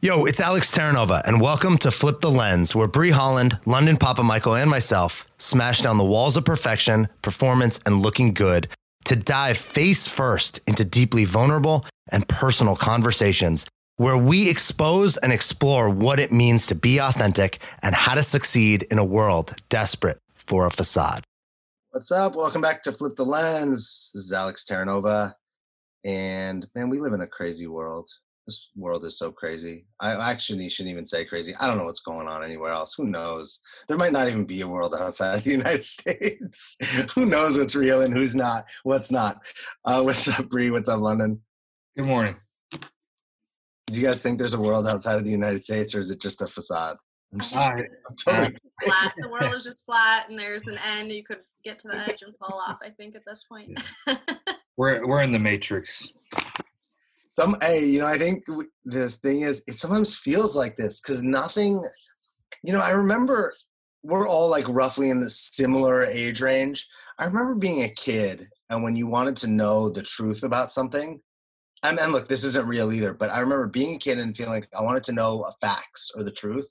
Yo, it's Alex Terranova, and welcome to Flip the Lens, where Brie Holland, London Papa Michael, and myself smash down the walls of perfection, performance, and looking good to dive face first into deeply vulnerable and personal conversations where we expose and explore what it means to be authentic and how to succeed in a world desperate for a facade. What's up? Welcome back to Flip the Lens. This is Alex Terranova. And man, we live in a crazy world this world is so crazy. I actually shouldn't even say crazy. I don't know what's going on anywhere else. Who knows? There might not even be a world outside of the United States. Who knows what's real and who's not? What's not? Uh, what's up, Brie? What's up, London? Good morning. Do you guys think there's a world outside of the United States, or is it just a facade? I'm, just, I'm totally flat. The world is just flat, and there's an end. You could get to the edge and fall off. I think at this point. we're we're in the matrix some hey you know i think this thing is it sometimes feels like this because nothing you know i remember we're all like roughly in the similar age range. I remember being a kid and when you wanted to know the truth about something I mean, and look this isn't real either but i remember being a kid and feeling like i wanted to know facts or the truth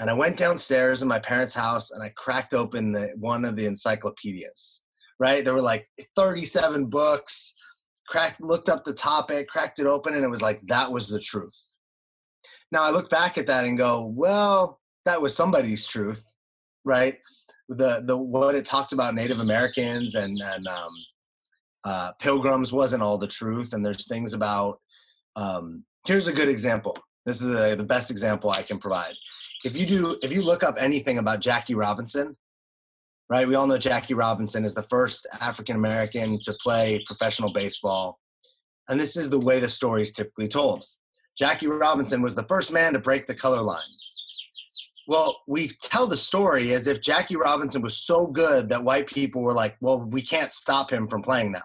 and i went downstairs in my parents house and i cracked open the one of the encyclopedias right? There were like 37 books cracked looked up the topic cracked it open and it was like that was the truth. Now i look back at that and go well that was somebody's truth right? The the what it talked about native americans and and um, uh, pilgrims wasn't all the truth and there's things about um, here's a good example. This is the, the best example i can provide. If you do if you look up anything about jackie robinson right? We all know Jackie Robinson is the first African American to play professional baseball. And this is the way the story is typically told. Jackie Robinson was the first man to break the color line. Well, we tell the story as if Jackie Robinson was so good that white people were like, well, we can't stop him from playing now.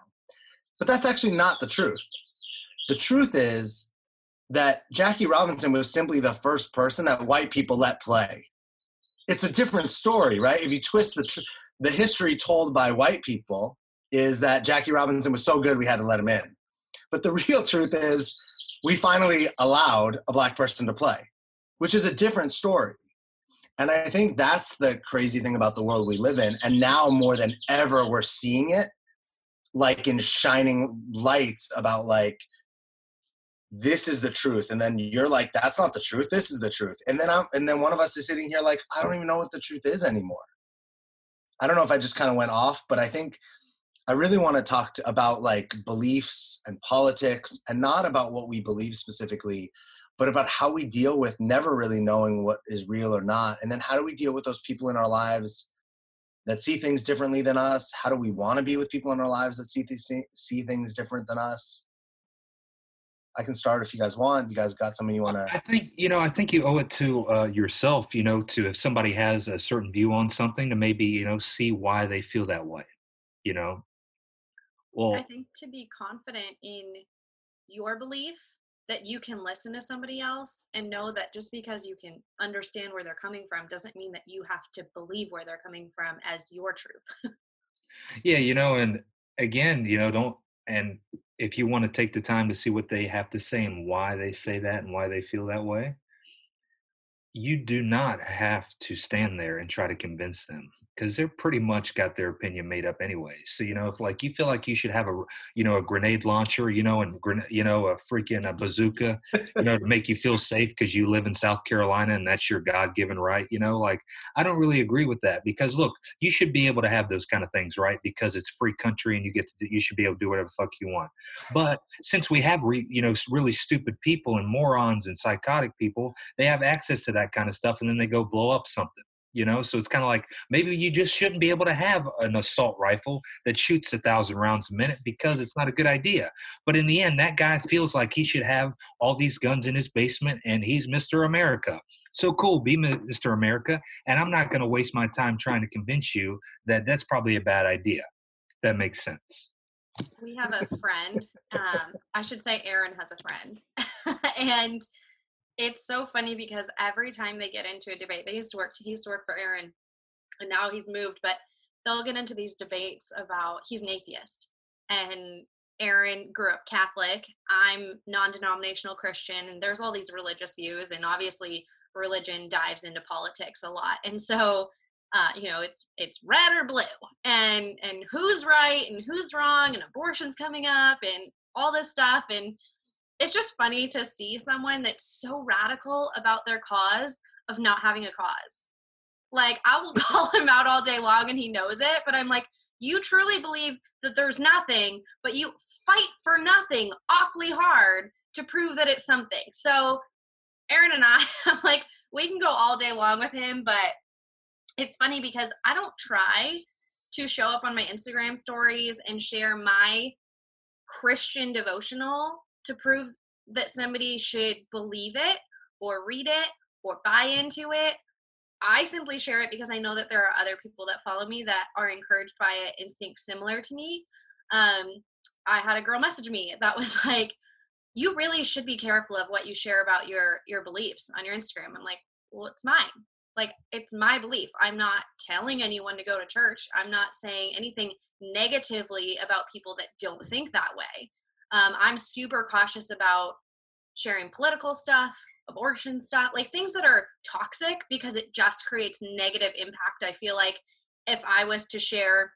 But that's actually not the truth. The truth is that Jackie Robinson was simply the first person that white people let play it's a different story, right? If you twist the tr- the history told by white people is that Jackie Robinson was so good we had to let him in. But the real truth is we finally allowed a black person to play, which is a different story. And I think that's the crazy thing about the world we live in. And now more than ever, we're seeing it like in shining lights about like this is the truth. And then you're like that's not the truth. This is the truth. And then i'm and then one of us is sitting here like i don't even know what the truth is anymore. I don't know if i just kind of went off but i think i really want to talk about like beliefs and politics and not about what we believe specifically but about how we deal with never really knowing what is real or not. And then how do we deal with those people in our lives that see things differently than us? How do we want to be with people in our lives that see, see things different than us I can start if you guys want. You guys got something you want to? I think you know. I think you owe it to uh, yourself. You know, to if somebody has a certain view on something, to maybe you know see why they feel that way. You know. Well, I think to be confident in your belief that you can listen to somebody else and know that just because you can understand where they're coming from doesn't mean that you have to believe where they're coming from as your truth. yeah, you know, and again, you know, don't and if you want to take the time to see what they have to say and why they say that and why they feel that way, you do not have to stand there and try to convince them because they're pretty much got their opinion made up anyway. So you know, if like you feel like you should have a you know a grenade launcher, you know, and you know a freaking a bazooka, you know, to make you feel safe because you live in South Carolina and that's your God given right, you know, like I don't really agree with that because look, you should be able to have those kind of things, right? Because it's free country and you get to do, you should be able to do whatever the fuck you want. But since we have re, you know really stupid people and morons and psychotic people, they have access to that kind of stuff and then they go blow up something you know? So it's kind of like maybe you just shouldn't be able to have an assault rifle that shoots a thousand rounds a minute because it's not a good idea. But in the end that guy feels like he should have all these guns in his basement and he's mr america. So cool be mr america and i'm not going to waste my time trying to convince you that that's probably a bad idea. That makes sense. We have a friend um, i should say aaron has a friend. And it's so funny because every time they get into a debate, they used to work. He used to work for Aaron, and now he's moved. But they'll get into these debates about he's an atheist, and Aaron grew up Catholic. I'm non-denominational Christian, and there's all these religious views, and obviously religion dives into politics a lot. And so, uh, you know, it's it's red or blue, and and who's right and who's wrong, and abortion's coming up, and all this stuff, and it's just funny to see someone that's so radical about their cause of not having a cause. Like I will call him out all day long, and he knows it, but I'm like, you truly believe that there's nothing, but you fight for nothing awfully hard to prove that it's something. So Aaron and I, I'm like, we can go all day long with him, but it's funny because I don't try to show up on my Instagram stories and share my Christian devotional to prove that somebody should believe it or read it or buy into it I simply share it because I know that there are other people that follow me that are encouraged by it and think similar to me. Um, I had a girl message me that was like, "You really should be careful of what you share about your your beliefs on your Instagram." I'm like, "Well, it's mine. Like, it's my belief. I'm not telling anyone to go to church. I'm not saying anything negatively about people that don't think that way. Um, I'm super cautious about sharing political stuff, abortion stuff, like things that are toxic because it just creates negative impact. I feel like if I was to share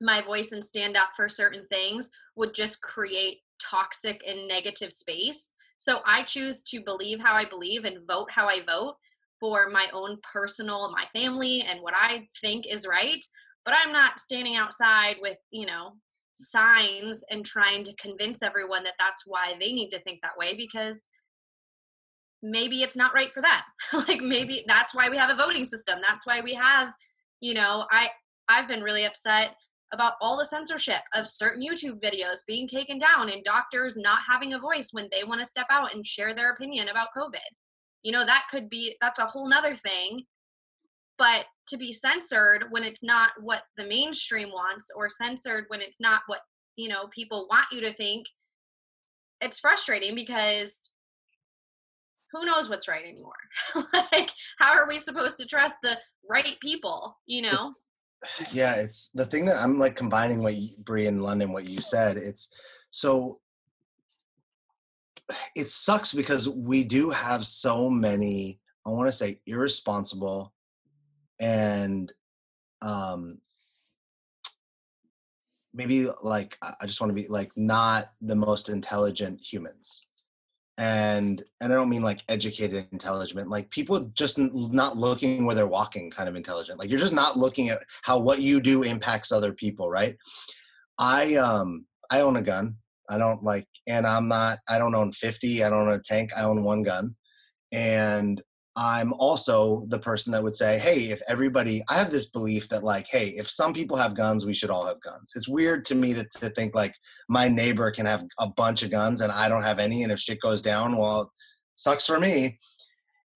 my voice and stand up for certain things would just create toxic and negative space. So I choose to believe how I believe and vote how I vote for my own personal, my family, and what I think is right. But I'm not standing outside with, you know, signs and trying to convince everyone that that's why they need to think that way because maybe it's not right for them. Like maybe that's why we have a voting system. That's why we have you know i i've been really upset about all the censorship of certain youtube videos being taken down and doctors not having a voice when they want to step out and share their opinion about covid. You know that could be that's a whole nother thing but to be censored when it's not what the mainstream wants or censored when it's not what you know people want you to think it's frustrating because who knows what's right anymore? Like how are we supposed to trust the right people you know? It's, yeah it's the thing that i'm like combining what Brie in london what you said it's so it sucks because we do have so many i want to say irresponsible and um maybe like i just want to be like not the most intelligent humans. And and i don't mean like educated intelligent like people just not looking where they're walking kind of intelligent like you're just not looking at how what you do impacts other people right? I um i own a gun i don't like and i'm not i don't own 50 i don't own a tank i own one gun and I'm also the person that would say, hey, if everybody, I have this belief that, like, hey, if some people have guns, we should all have guns. It's weird to me to, to think like my neighbor can have a bunch of guns and I don't have any. And if shit goes down, well, sucks for me.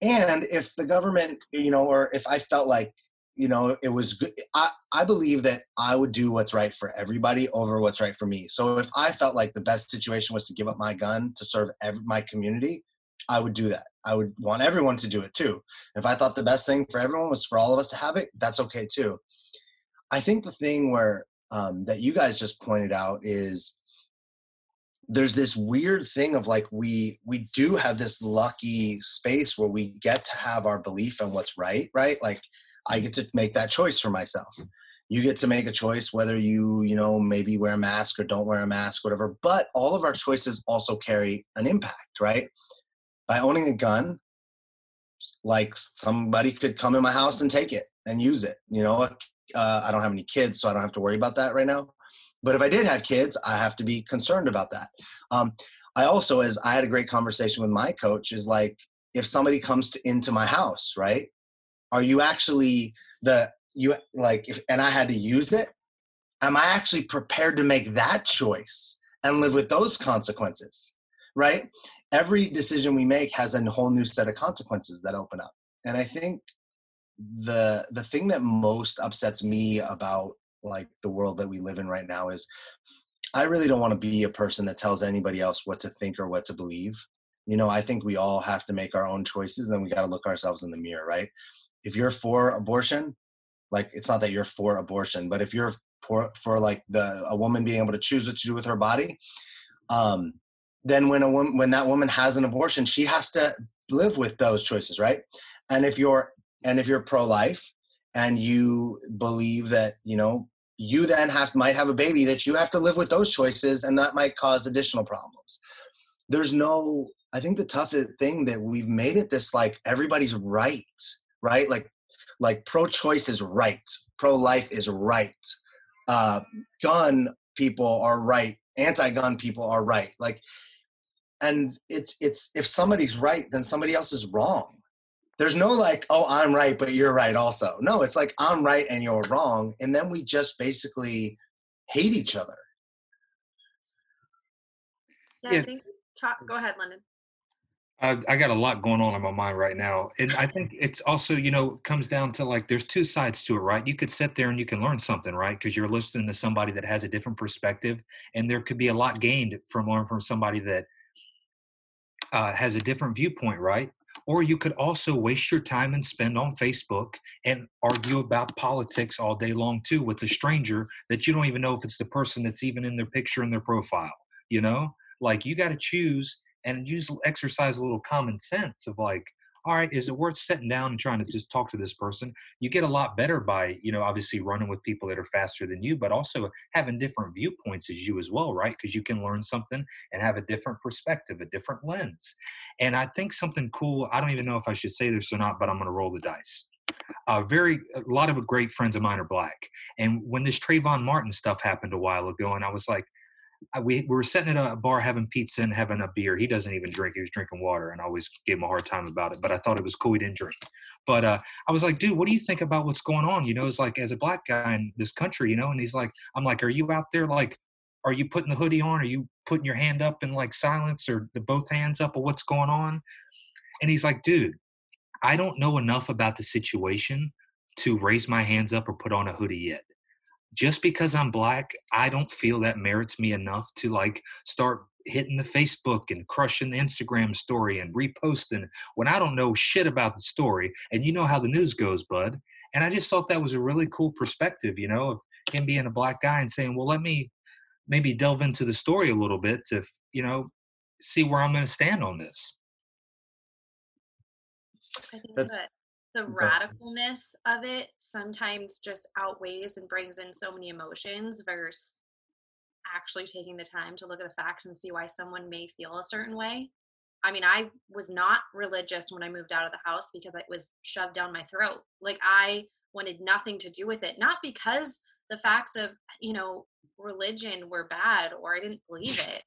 And if the government, you know, or if I felt like, you know, it was good, I, I believe that I would do what's right for everybody over what's right for me. So if I felt like the best situation was to give up my gun to serve every, my community, I would do that. I would want everyone to do it too. If I thought the best thing for everyone was for all of us to have it, that's okay too. I think the thing where um, that you guys just pointed out is there's this weird thing of like we we do have this lucky space where we get to have our belief and what's right right like i get to make that choice for myself you get to make a choice whether you you know maybe wear a mask or don't wear a mask whatever but all of our choices also carry an impact right by owning a gun, like somebody could come in my house and take it and use it. You know, uh, I don't have any kids, so I don't have to worry about that right now. But if I did have kids, I have to be concerned about that. Um, I also, as I had a great conversation with my coach, is like if somebody comes to, into my house, right? Are you actually the you like if and I had to use it? Am I actually prepared to make that choice and live with those consequences? Right? Every decision we make has a whole new set of consequences that open up. And i think the the thing that most upsets me about like the world that we live in right now is i really don't want to be a person that tells anybody else what to think or what to believe. You know i think we all have to make our own choices and then we got to look ourselves in the mirror right? If you're for abortion like it's not that you're for abortion but if you're for for like the a woman being able to choose what to do with her body um then when a woman when that woman has an abortion she has to live with those choices right? And if you're and if you're pro-life and you believe that you know you then have might have a baby that you have to live with those choices and that might cause additional problems. There's no i think the toughest thing that we've made it this like everybody's right right? Like like pro-choice is right pro-life is right uh, gun people are right anti-gun people are right. Like and it's it's if somebody's right then somebody else is wrong there's no like oh i'm right but you're right also no it's like i'm right and you're wrong and then we just basically hate each other yeah, yeah. i think talk go ahead london I got a lot going on in my mind right now. And I think it's also, you know, comes down to like there's two sides to it, right? You could sit there and you can learn something, right? Because you're listening to somebody that has a different perspective. And there could be a lot gained from learning from somebody that uh, has a different viewpoint, right? Or you could also waste your time and spend on Facebook and argue about politics all day long too with a stranger that you don't even know if it's the person that's even in their picture in their profile, you know? Like you got to choose and use exercise a little common sense of like all right is it worth sitting down and trying to just talk to this person? You get a lot better by you know obviously running with people that are faster than you but also having different viewpoints as you as well right? Because you can learn something and have a different perspective a different lens. And i think something cool i don't even know if i should say this or not but i'm going to roll the dice. Uh, very a lot of great friends of mine are black. And when this Trayvon Martin stuff happened a while ago and i was like we, we were sitting at a bar having pizza and having a beer. He doesn't even drink. He was drinking water, and I always gave him a hard time about it. But I thought it was cool he didn't drink. But uh, I was like, dude, what do you think about what's going on? You know, it's like as a black guy in this country, you know. And he's like, I'm like, are you out there like, are you putting the hoodie on? Are you putting your hand up in like silence or the both hands up of what's going on? And he's like, dude, I don't know enough about the situation to raise my hands up or put on a hoodie yet just because I'm black, I don't feel that merits me enough to like start hitting the Facebook and crushing the Instagram story and reposting when I don't know shit about the story. And you know how the news goes, bud. And I just thought that was a really cool perspective, you know, of him being a black guy and saying, well, let me maybe delve into the story a little bit to, you know, see where I'm going to stand on this. That's, that the radicalness of it sometimes just outweighs and brings in so many emotions versus actually taking the time to look at the facts and see why someone may feel a certain way. I mean, I was not religious when I moved out of the house because it was shoved down my throat. Like I wanted nothing to do with it, not because the facts of, you know, religion were bad or I didn't believe it.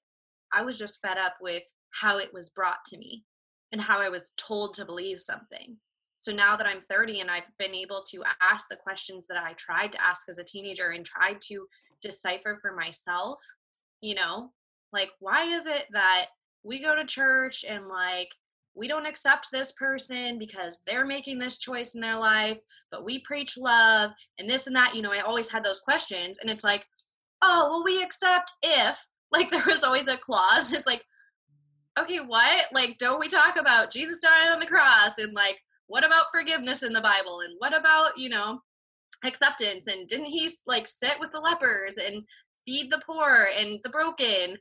I was just fed up with how it was brought to me and how I was told to believe something. So now that I'm 30 and I've been able to ask the questions that I tried to ask as a teenager and tried to decipher for myself, you know, like why is it that we go to church and like we don't accept this person because they're making this choice in their life, but we preach love and this and that. You know, I always had those questions, and it's like, oh, well, we accept if, like, there was always a clause. It's like, okay, what? Like, don't we talk about Jesus dying on the cross and like what about forgiveness in the bible? And what about you know acceptance? And didn't he like sit with the lepers and feed the poor and the broken?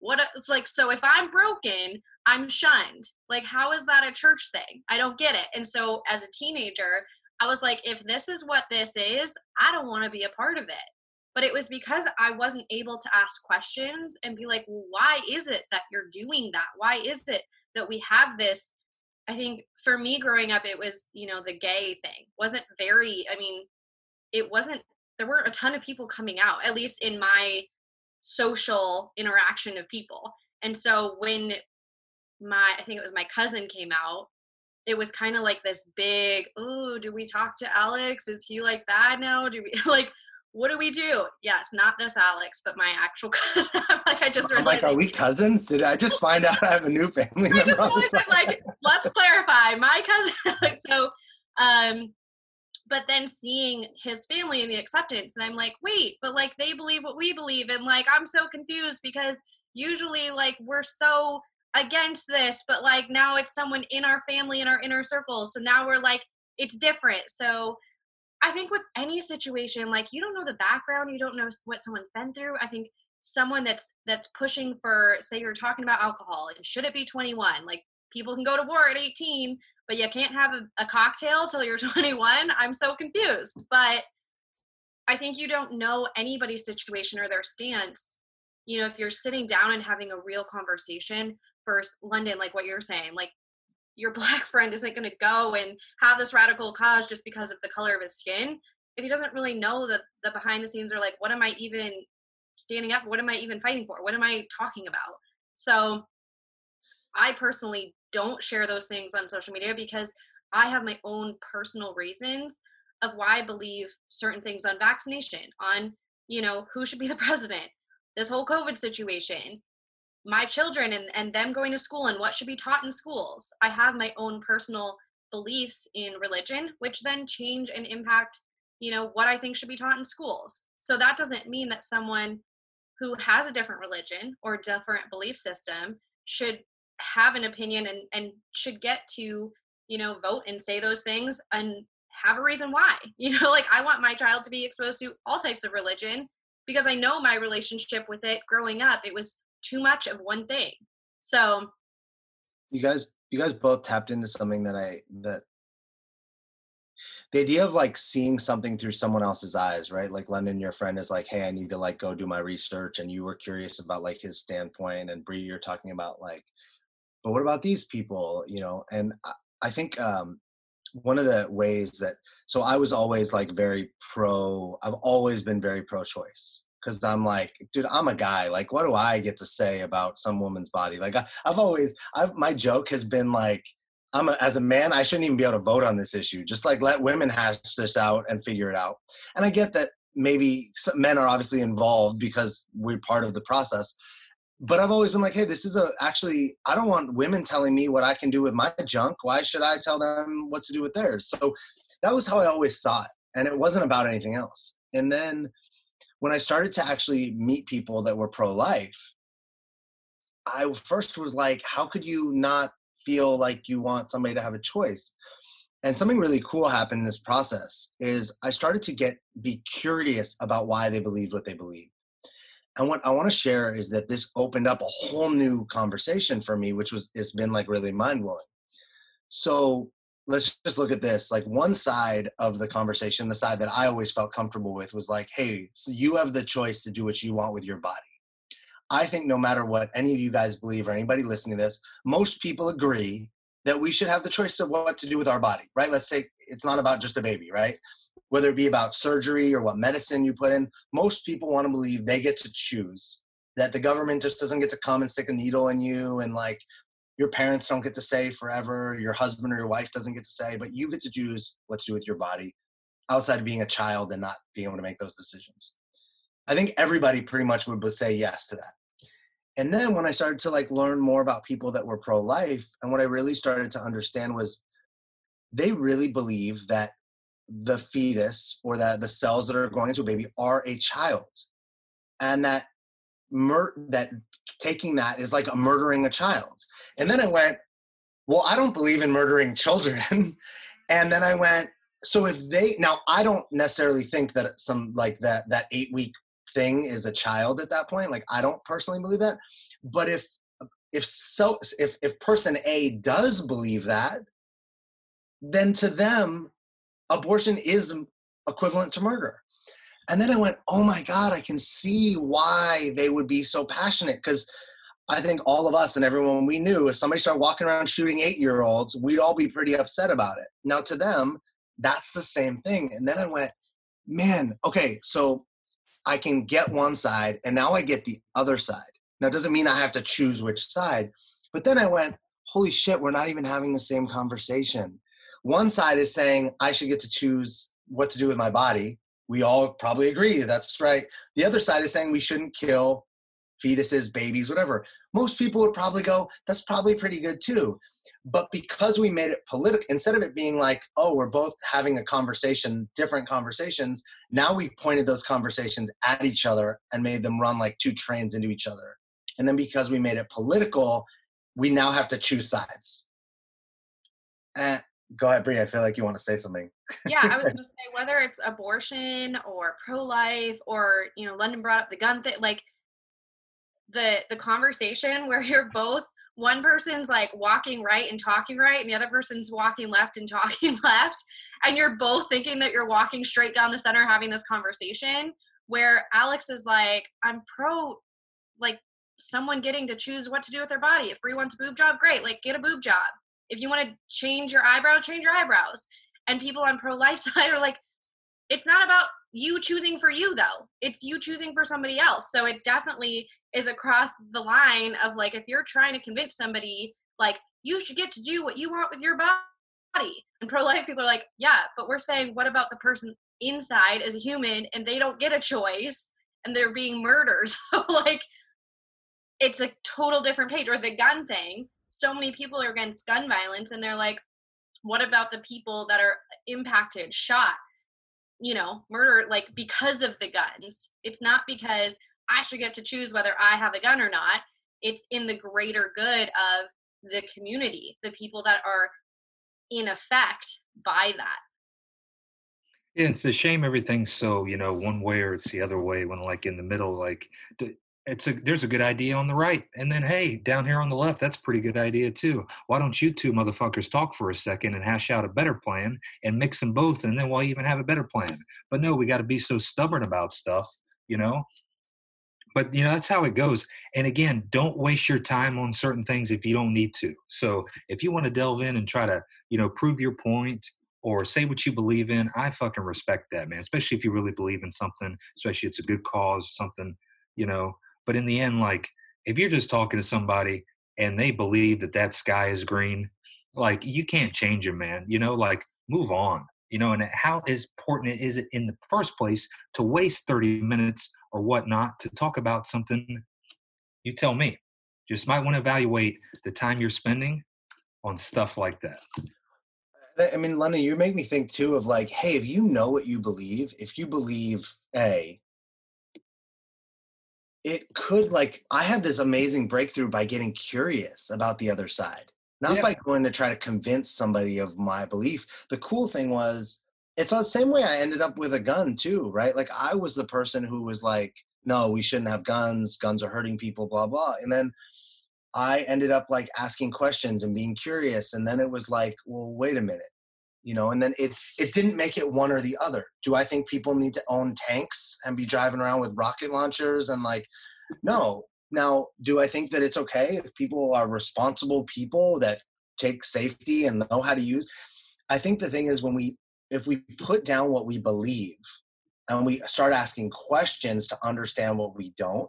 What it's like so if i'm broken i'm shunned. Like how is that a church thing? I don't get it. And so as a teenager i was like if this is what this is i don't want to be a part of it. But it was because i wasn't able to ask questions and be like well, why is it that you're doing that? Why is it that we have this I think for me growing up, it was, you know, the gay thing wasn't very, I mean, it wasn't, there weren't a ton of people coming out, at least in my social interaction of people. And so when my, I think it was my cousin came out, it was kind of like this big, oh, do we talk to Alex? Is he like bad now? Do we like, what do we do? Yes, not this Alex, but my actual cousin. like I just I'm like, are we cousins? Did I just find out I have a new family I member? Just like, let's clarify, my cousin. so, um, but then seeing his family and the acceptance, and I'm like, wait, but like they believe what we believe, and like I'm so confused because usually like we're so against this, but like now it's someone in our family in our inner circle, so now we're like it's different. So I think with any situation, like you don't know the background, you don't know what someone's been through. I think someone that's that's pushing for, say, you're talking about alcohol, and should it be 21? Like people can go to war at 18, but you can't have a, a cocktail till you're 21. I'm so confused. But I think you don't know anybody's situation or their stance. You know, if you're sitting down and having a real conversation, first, London, like what you're saying, like your black friend isn't going to go and have this radical cause just because of the color of his skin if he doesn't really know the the behind the scenes are like what am i even standing up what am i even fighting for what am i talking about? So i personally don't share those things on social media because i have my own personal reasons of why i believe certain things on vaccination on you know who should be the president this whole covid situation my children and, and them going to school and what should be taught in schools. I have my own personal beliefs in religion, which then change and impact, you know, what I think should be taught in schools. So that doesn't mean that someone who has a different religion or different belief system should have an opinion and, and should get to, you know, vote and say those things and have a reason why. You know, like I want my child to be exposed to all types of religion because I know my relationship with it growing up. It was too much of one thing. So you guys you guys both tapped into something that I that the idea of like seeing something through someone else's eyes, right? Like London, your friend is like, hey, I need to like go do my research, and you were curious about like his standpoint, and Brie, you're talking about like, but what about these people, you know? And I, I think um, one of the ways that so I was always like very pro. I've always been very pro-choice, because I'm like, dude, I'm a guy. Like, what do I get to say about some woman's body? Like, I, have always, I've, my joke has been like, I'm a, as a man, I shouldn't even be able to vote on this issue. Just like let women hash this out and figure it out. And I get that maybe men are obviously involved because we're part of the process. But I've always been like, hey, this is a actually, I don't want women telling me what I can do with my junk. Why should I tell them what to do with theirs? So that was how I always saw it. And it wasn't about anything else. And then when I started to actually meet people that were pro life, I first was like, how could you not feel like you want somebody to have a choice? And something really cool happened in this process is I started to get be curious about why they believed what they believed. And what I want to share is that this opened up a whole new conversation for me, which was it's been like really mind blowing. So let's just look at this like one side of the conversation the side that i always felt comfortable with was like hey so you have the choice to do what you want with your body. I think no matter what any of you guys believe or anybody listening to this most people agree that we should have the choice of what to do with our body right? Let's say it's not about just a baby right? Whether it be about surgery or what medicine you put in most people want to believe they get to choose that the government just doesn't get to come and stick a needle in you and like your parents don't get to say forever, your husband or your wife doesn't get to say, but you get to choose what to do with your body outside of being a child and not being able to make those decisions. I think everybody pretty much would say yes to that. And then when I started to like learn more about people that were pro-life, and what I really started to understand was they really believe that the fetus or that the cells that are going into a baby are a child and that mur- that taking that is like a murdering a child. And then I went, well, I don't believe in murdering children. and then I went, so if they now I don't necessarily think that some like that that eight week thing is a child at that point. Like I don't personally believe that. But if if so if if person A does believe that, then to them, abortion is equivalent to murder. And then I went, oh my God, I can see why they would be so passionate. Because I think all of us and everyone we knew, if somebody started walking around shooting eight year olds, we'd all be pretty upset about it. Now, to them, that's the same thing. And then I went, man, okay, so I can get one side and now I get the other side. Now, it doesn't mean I have to choose which side. But then I went, holy shit, we're not even having the same conversation. One side is saying I should get to choose what to do with my body we all probably agree that's right. The other side is saying we shouldn't kill fetuses, babies, whatever. Most people would probably go, that's probably pretty good too. But because we made it political, instead of it being like, oh, we're both having a conversation, different conversations, now we pointed those conversations at each other and made them run like two trains into each other. And then because we made it political, we now have to choose sides. And go ahead, Brie. I feel like you want to say something. yeah, I was going to say whether it's abortion or pro-life or you know, London brought up the gun thing. Like the the conversation where you're both one person's like walking right and talking right and the other person's walking left and talking left and you're both thinking that you're walking straight down the center having this conversation where alex is like i'm pro like someone getting to choose what to do with their body if brie wants a boob job great like get a boob job if you want to change your eyebrows change your eyebrows. And people on pro life side are like it's not about you choosing for you though. It's you choosing for somebody else. So it definitely is across the line of like if you're trying to convince somebody like you should get to do what you want with your body. And pro-life people are like yeah but we're saying what about the person inside as a human and they don't get a choice and they're being murdered? So like it's a total different page or the gun thing so many people are against gun violence and they're like what about the people that are impacted shot you know murder like because of the guns? It's not because i should get to choose whether i have a gun or not. It's in the greater good of the community the people that are in effect by that. Yeah, it's a shame everything's so you know one way or it's the other way when like in the middle like it's a there's a good idea on the right and then hey down here on the left that's pretty good idea too. Why don't you two motherfuckers talk for a second and hash out a better plan and mix them both and then we'll even have a better plan? But no we got to be so stubborn about stuff you know? But you know that's how it goes and again don't waste your time on certain things if you don't need to. So if you want to delve in and try to you know prove your point or say what you believe in i fucking respect that man especially if you really believe in something especially it's a good cause something you know but in the end, like if you're just talking to somebody and they believe that that sky is green, like you can't change them, man. You know, like move on. You know, and how important is it in the first place to waste 30 minutes or whatnot to talk about something? You tell me. Just might want to evaluate the time you're spending on stuff like that. I mean, London, you make me think too of like, hey, if you know what you believe, if you believe A, it could like I had this amazing breakthrough by getting curious about the other side, not yeah. by going to try to convince somebody of my belief. The cool thing was it's the same way I ended up with a gun too, right? Like I was the person who was like, no, we shouldn't have guns. Guns are hurting people, blah blah. And then I ended up like asking questions and being curious. And then it was like, well, wait a minute you know and then it it didn't make it one or the other. Do i think people need to own tanks and be driving around with rocket launchers and like no. Now do i think that it's okay if people are responsible people that take safety and know how to use? I think the thing is when we if we put down what we believe and we start asking questions to understand what we don't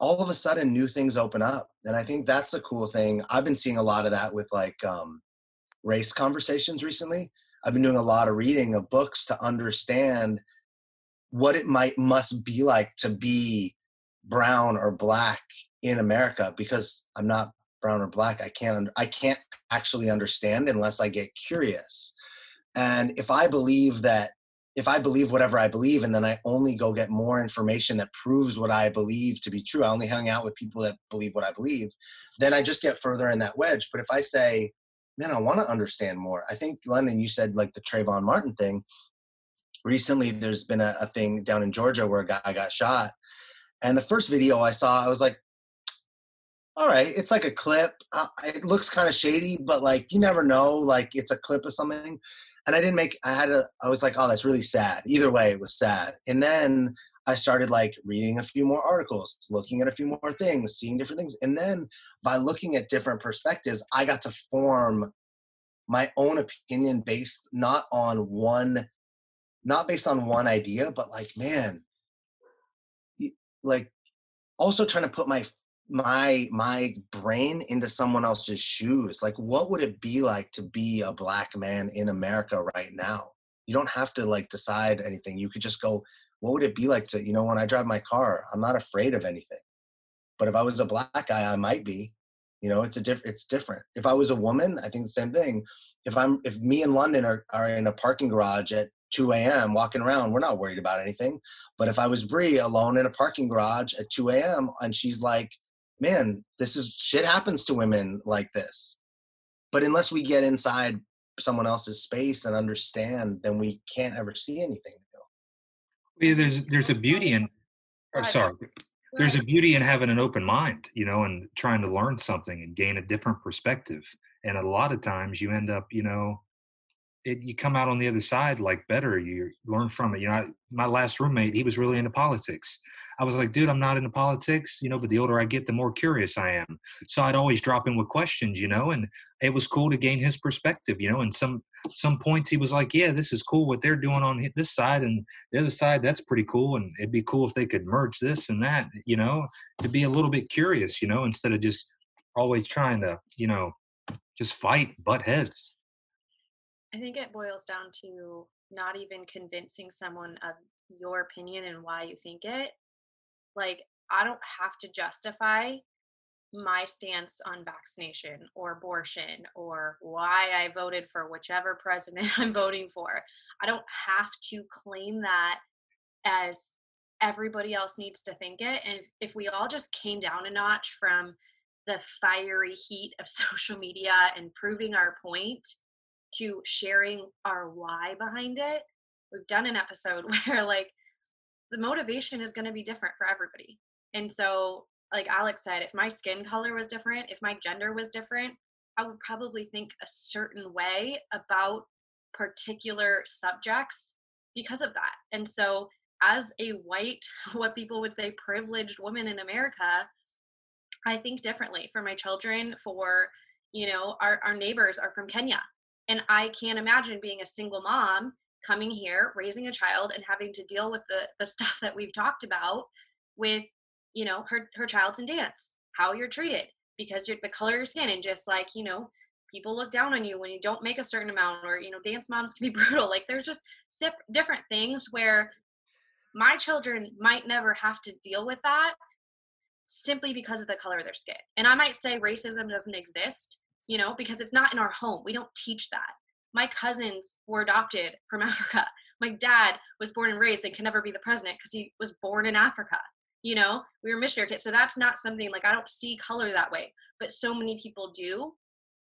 all of a sudden new things open up. And i think that's a cool thing. I've been seeing a lot of that with like um, race conversations recently. I've been doing a lot of reading of books to understand what it might must be like to be brown or black in America because I'm not brown or black. I can't I can't actually understand unless I get curious. And if I believe that if I believe whatever I believe and then I only go get more information that proves what I believe to be true, I only hang out with people that believe what I believe, then I just get further in that wedge. But if I say, man, I want to understand more. I think, London, you said like the Trayvon Martin thing. Recently, there's been a, a thing down in Georgia where a guy got shot. And the first video I saw, I was like, all right, it's like a clip. Uh, it looks kind of shady, but like you never know, like it's a clip of something. And I didn't make, I had a, I was like, oh, that's really sad. Either way, it was sad. And then I started like reading a few more articles, looking at a few more things, seeing different things. And then by looking at different perspectives, I got to form my own opinion based not on one, not based on one idea, but like, man, like also trying to put my my my brain into someone else's shoes like what would it be like to be a black man in america right now you don't have to like decide anything you could just go what would it be like to you know when i drive my car i'm not afraid of anything. But if i was a black guy i might be you know it's a diff- it's different. If i was a woman i think the same thing. If i'm if me and london are, are in a parking garage at 2 a.m walking around we're not worried about anything. But if i was brie alone in a parking garage at 2 a.m and she's like man this is shit happens to women like this. But unless we get inside someone else's space and understand, then we can't ever see anything Yeah, there's there's a beauty in. Oh, sorry. There's a beauty in having an open mind, you know, and trying to learn something and gain a different perspective. And a lot of times you end up, you know, it, you come out on the other side like better. You learn from it. You know, I, my last roommate, he was really into politics. I was like, dude, I'm not into politics, you know, but the older I get, the more curious I am. So I'd always drop in with questions, you know, and it was cool to gain his perspective, you know. And some some points he was like, yeah, this is cool what they're doing on this side, and the other side that's pretty cool, and it'd be cool if they could merge this and that, you know, to be a little bit curious, you know, instead of just always trying to, you know, just fight butt heads. I think it boils down to not even convincing someone of your opinion and why you think it. Like, I don't have to justify my stance on vaccination or abortion or why I voted for whichever president I'm voting for. I don't have to claim that as everybody else needs to think it. And if, if we all just came down a notch from the fiery heat of social media and proving our point to sharing our why behind it. We've done an episode where like the motivation is going to be different for everybody. And so, like Alex said, if my skin color was different, if my gender was different, I would probably think a certain way about particular subjects because of that. And so, as a white, what people would say privileged woman in America, I think differently for my children, for you know, our, our neighbors are from Kenya and I can't imagine being a single mom coming here, raising a child, and having to deal with the the stuff that we've talked about with, you know, her her child's in dance, how you're treated because you're the color of your skin, and just like you know, people look down on you when you don't make a certain amount, or you know, dance moms can be brutal. Like there's just different things where my children might never have to deal with that simply because of the color of their skin. And I might say racism doesn't exist, you know, because it's not in our home. We don't teach that. My cousins were adopted from Africa. My dad was born and raised and can never be the president because he was born in Africa. You know, we were missionary kids. So that's not something like I don't see color that way, but so many people do.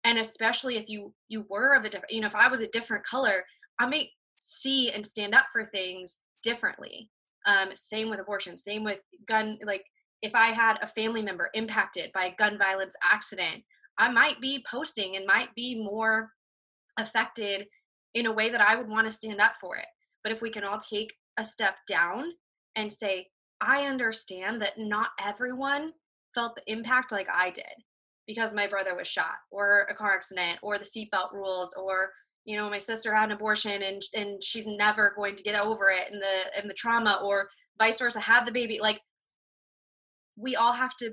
And especially if you you were of a different, you know, if I was a different color, I may see and stand up for things differently. Um, same with abortion, same with gun. Like if I had a family member impacted by a gun violence accident, I might be posting and might be more affected in a way that I would want to stand up for it. But if we can all take a step down and say, I understand that not everyone felt the impact like I did because my brother was shot or a car accident or the seatbelt rules or you know my sister had an abortion and and she's never going to get over it and the and the trauma or vice versa had the baby like we all have to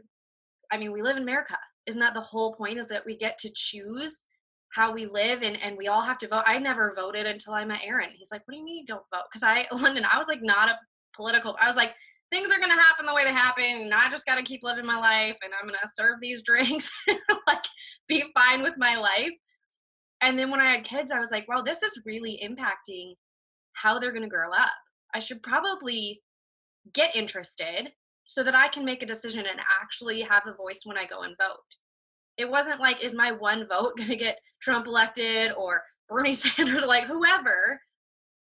i mean we live in america. Isn't that the whole point is that we get to choose how we live and, and we all have to vote? I never voted until i met aaron. He's like what do you mean you don't vote? Because i london i was like not a political i was like things are to happen the way they happen and i just got to keep living my life and i'm to serve these drinks like be fine with my life and then when i had kids i was like wow this is really impacting how they're to grow up i should probably get interested so that I can make a decision and actually have a voice when I go and vote. It wasn't like, is my one vote to get Trump elected or Bernie Sanders, like whoever.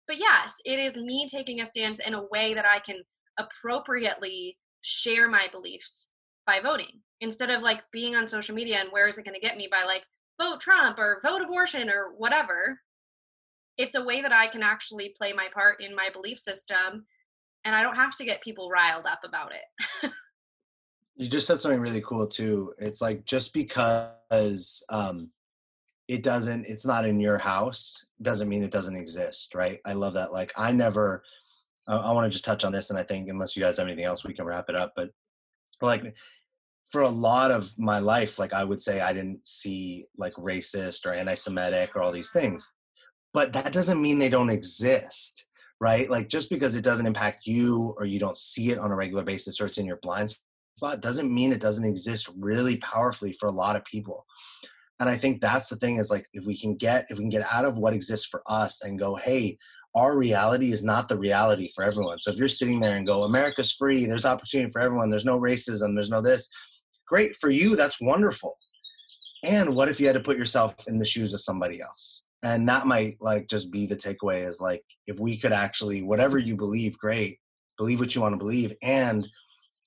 But yes, it is me taking a stance in a way that I can appropriately share my beliefs by voting instead of like being on social media and where is it going to get me by like vote Trump or vote abortion or whatever. It's a way that I can actually play my part in my belief system and I don't have to get people riled up about it. you just said something really cool too. It's like just because um, it doesn't, it's not in your house, doesn't mean it doesn't exist, right? I love that. Like I never, I, I want to just touch on this, and I think unless you guys have anything else, we can wrap it up. But like for a lot of my life, like I would say, I didn't see like racist or anti-Semitic or all these things, but that doesn't mean they don't exist right? Like just because it doesn't impact you or you don't see it on a regular basis or it's in your blind spot doesn't mean it doesn't exist really powerfully for a lot of people. And I think that's the thing is like if we can get if we can get out of what exists for us and go, hey, our reality is not the reality for everyone. So if you're sitting there and go, America's free, there's opportunity for everyone, there's no racism, there's no this, great for you, that's wonderful. And what if you had to put yourself in the shoes of somebody else? and that might like just be the takeaway is like if we could actually whatever you believe great believe what you want to believe and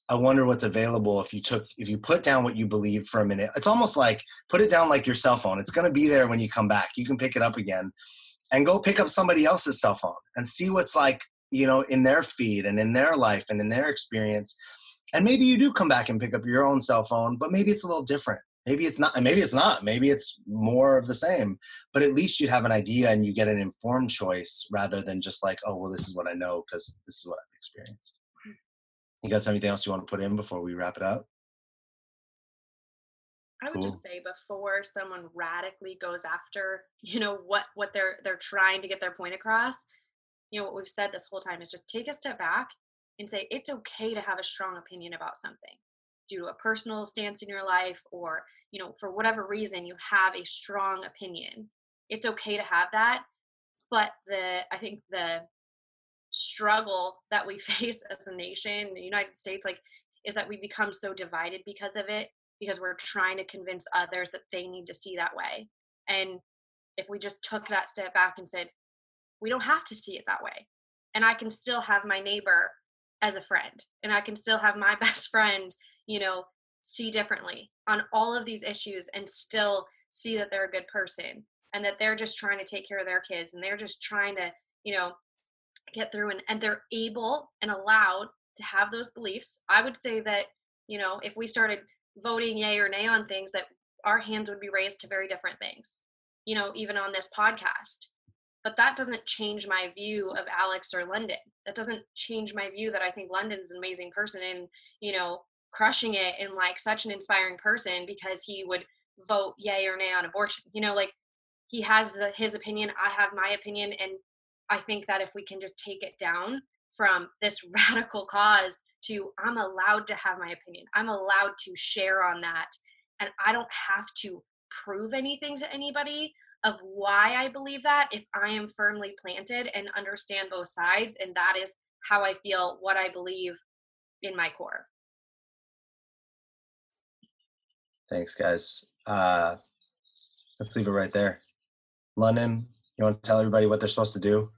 i wonder what's available if you took if you put down what you believe for a minute it's almost like put it down like your cell phone it's going to be there when you come back you can pick it up again and go pick up somebody else's cell phone and see what's like you know in their feed and in their life and in their experience. And maybe you do come back and pick up your own cell phone but maybe it's a little different. Maybe it's not maybe it's not. Maybe it's more of the same. But at least you have an idea and you get an informed choice rather than just like oh well this is what i know because this is what i've experienced. You guys have anything else you want to put in before we wrap it up I would cool. just say before someone radically goes after, you know, what what they're they're trying to get their point across, you know, what we've said this whole time is just take a step back and say it's okay to have a strong opinion about something due to a personal stance in your life or, you know, for whatever reason you have a strong opinion. It's okay to have that, but the I think the struggle that we face as a nation, the United States like is that we become so divided because of it because we're trying to convince others that they need to see that way. And if we just took that step back and said, we don't have to see it that way. And I can still have my neighbor as a friend, and I can still have my best friend, you know, see differently on all of these issues and still see that they're a good person and that they're just trying to take care of their kids and they're just trying to, you know, get through and, and they're able and allowed to have those beliefs. I would say that, you know, if we started voting yay or nay on things that our hands would be raised to very different things you know even on this podcast. But that doesn't change my view of alex or london. That doesn't change my view that i think london's an amazing person and you know crushing it and like such an inspiring person because he would vote yay or nay on abortion. You know like he has his opinion i have my opinion and i think that if we can just take it down from this radical cause to I'm allowed to have my opinion. I'm allowed to share on that. And I don't have to prove anything to anybody of why I believe that if I am firmly planted and understand both sides. And that is how I feel, what I believe in my core. Thanks, guys. Uh, let's leave it right there. London, you want to tell everybody what they're supposed to do?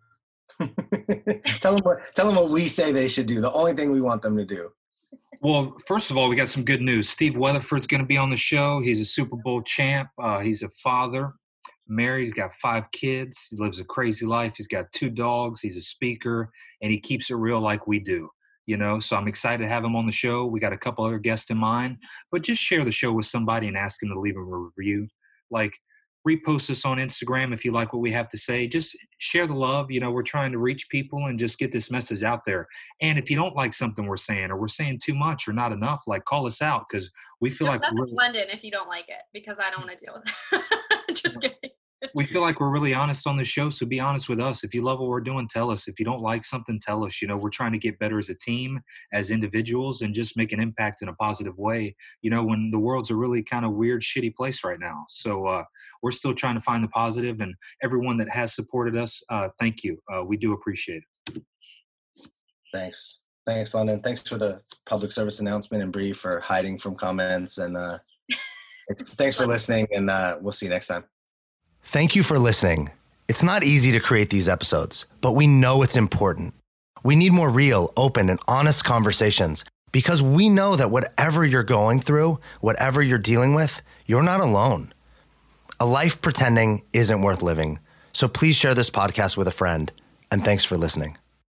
tell them what tell them what we say they should do. The only thing we want them to do. Well, first of all, we got some good news. Steve Weatherford's going to be on the show. He's a Super Bowl champ. Uh, he's a father, married. He's got five kids. He lives a crazy life. He's got two dogs. He's a speaker, and he keeps it real like we do. You know, so I'm excited to have him on the show. We got a couple other guests in mind, but just share the show with somebody and ask them to leave a review. Like repost us on Instagram if you like what we have to say. Just share the love. You know, we're trying to reach people and just get this message out there. And if you don't like something we're saying, or we're saying too much or not enough, like call us out because we feel just like we're London if you don't like it because I don't want to deal with it. just kidding we feel like we're really honest on the show so be honest with us. If you love what we're doing tell us. If you don't like something tell us. You know we're trying to get better as a team as individuals and just make an impact in a positive way. You know when the world's a really kind of weird shitty place right now. So uh, we're still trying to find the positive and everyone that has supported us uh, thank you. Uh, we do appreciate it. Thanks. Thanks london. Thanks for the public service announcement and Brie for hiding from comments and uh, thanks for listening and uh, we'll see you next time Thank you for listening. It's not easy to create these episodes, but we know it's important. We need more real, open, and honest conversations because we know that whatever you're going through, whatever you're dealing with, you're not alone. A life pretending isn't worth living. So please share this podcast with a friend, and thanks for listening.